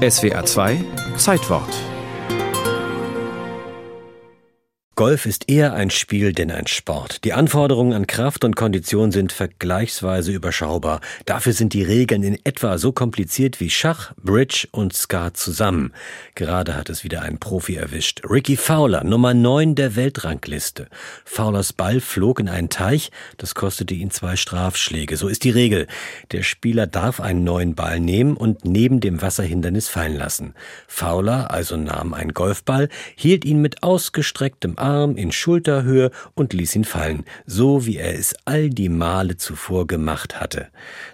SWR 2 Zeitwort Golf ist eher ein Spiel denn ein Sport. Die Anforderungen an Kraft und Kondition sind vergleichsweise überschaubar. Dafür sind die Regeln in etwa so kompliziert wie Schach, Bridge und Skat zusammen. Gerade hat es wieder einen Profi erwischt. Ricky Fowler, Nummer 9 der Weltrangliste. Fowlers Ball flog in einen Teich, das kostete ihn zwei Strafschläge. So ist die Regel. Der Spieler darf einen neuen Ball nehmen und neben dem Wasserhindernis fallen lassen. Fowler also nahm einen Golfball, hielt ihn mit ausgestrecktem Arm Arm in Schulterhöhe und ließ ihn fallen, so wie er es all die Male zuvor gemacht hatte.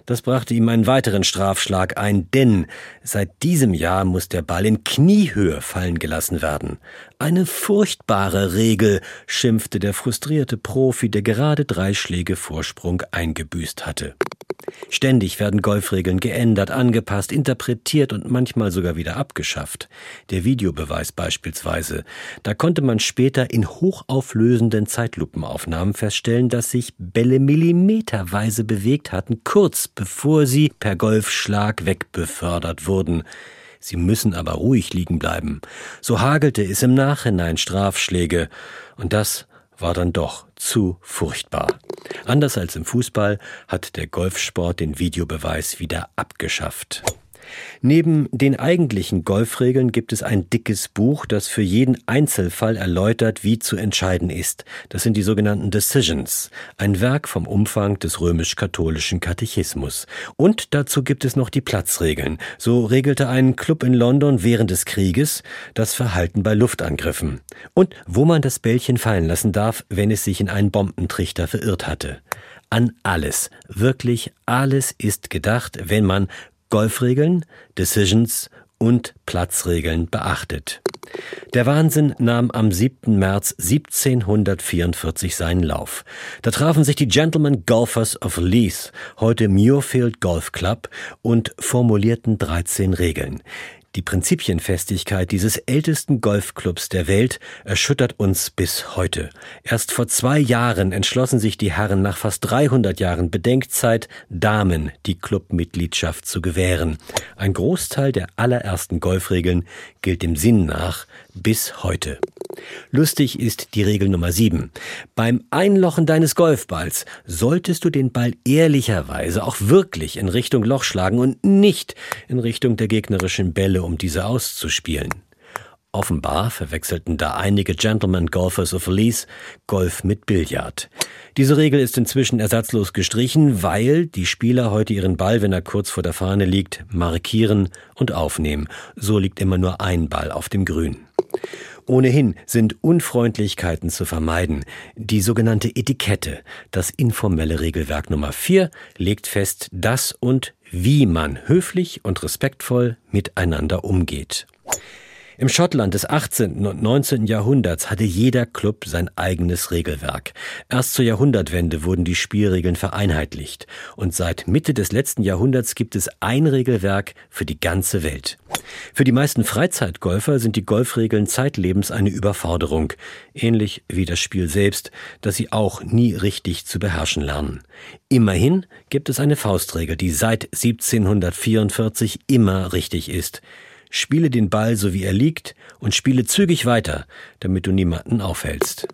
Das brachte ihm einen weiteren Strafschlag ein, denn seit diesem Jahr muss der Ball in Kniehöhe fallen gelassen werden. Eine furchtbare Regel, schimpfte der frustrierte Profi, der gerade drei Schläge Vorsprung eingebüßt hatte. Ständig werden Golfregeln geändert, angepasst, interpretiert und manchmal sogar wieder abgeschafft. Der Videobeweis beispielsweise. Da konnte man später in hochauflösenden Zeitlupenaufnahmen feststellen, dass sich Bälle millimeterweise bewegt hatten, kurz bevor sie per Golfschlag wegbefördert wurden. Sie müssen aber ruhig liegen bleiben. So hagelte es im Nachhinein Strafschläge. Und das war dann doch zu furchtbar. Anders als im Fußball hat der Golfsport den Videobeweis wieder abgeschafft. Neben den eigentlichen Golfregeln gibt es ein dickes Buch, das für jeden Einzelfall erläutert, wie zu entscheiden ist. Das sind die sogenannten Decisions, ein Werk vom Umfang des römisch-katholischen Katechismus. Und dazu gibt es noch die Platzregeln. So regelte ein Club in London während des Krieges das Verhalten bei Luftangriffen. Und wo man das Bällchen fallen lassen darf, wenn es sich in einen Bombentrichter verirrt hatte. An alles, wirklich alles ist gedacht, wenn man Golfregeln, Decisions und Platzregeln beachtet. Der Wahnsinn nahm am 7. März 1744 seinen Lauf. Da trafen sich die Gentlemen Golfers of Leith, heute Muirfield Golf Club, und formulierten 13 Regeln. Die Prinzipienfestigkeit dieses ältesten Golfclubs der Welt erschüttert uns bis heute. Erst vor zwei Jahren entschlossen sich die Herren nach fast 300 Jahren Bedenkzeit, Damen die Clubmitgliedschaft zu gewähren. Ein Großteil der allerersten Golfregeln gilt dem Sinn nach bis heute. Lustig ist die Regel Nummer 7. Beim Einlochen deines Golfballs solltest du den Ball ehrlicherweise auch wirklich in Richtung Loch schlagen und nicht in Richtung der gegnerischen Bälle, um diese auszuspielen. Offenbar verwechselten da einige Gentlemen Golfers of Leith Golf mit Billard. Diese Regel ist inzwischen ersatzlos gestrichen, weil die Spieler heute ihren Ball, wenn er kurz vor der Fahne liegt, markieren und aufnehmen. So liegt immer nur ein Ball auf dem Grün. Ohnehin sind Unfreundlichkeiten zu vermeiden. Die sogenannte Etikette, das informelle Regelwerk Nummer 4, legt fest, dass und wie man höflich und respektvoll miteinander umgeht. Im Schottland des 18. und 19. Jahrhunderts hatte jeder Club sein eigenes Regelwerk. Erst zur Jahrhundertwende wurden die Spielregeln vereinheitlicht und seit Mitte des letzten Jahrhunderts gibt es ein Regelwerk für die ganze Welt. Für die meisten Freizeitgolfer sind die Golfregeln zeitlebens eine Überforderung, ähnlich wie das Spiel selbst, das sie auch nie richtig zu beherrschen lernen. Immerhin gibt es eine Faustregel, die seit 1744 immer richtig ist. Spiele den Ball so wie er liegt und spiele zügig weiter, damit du niemanden aufhältst.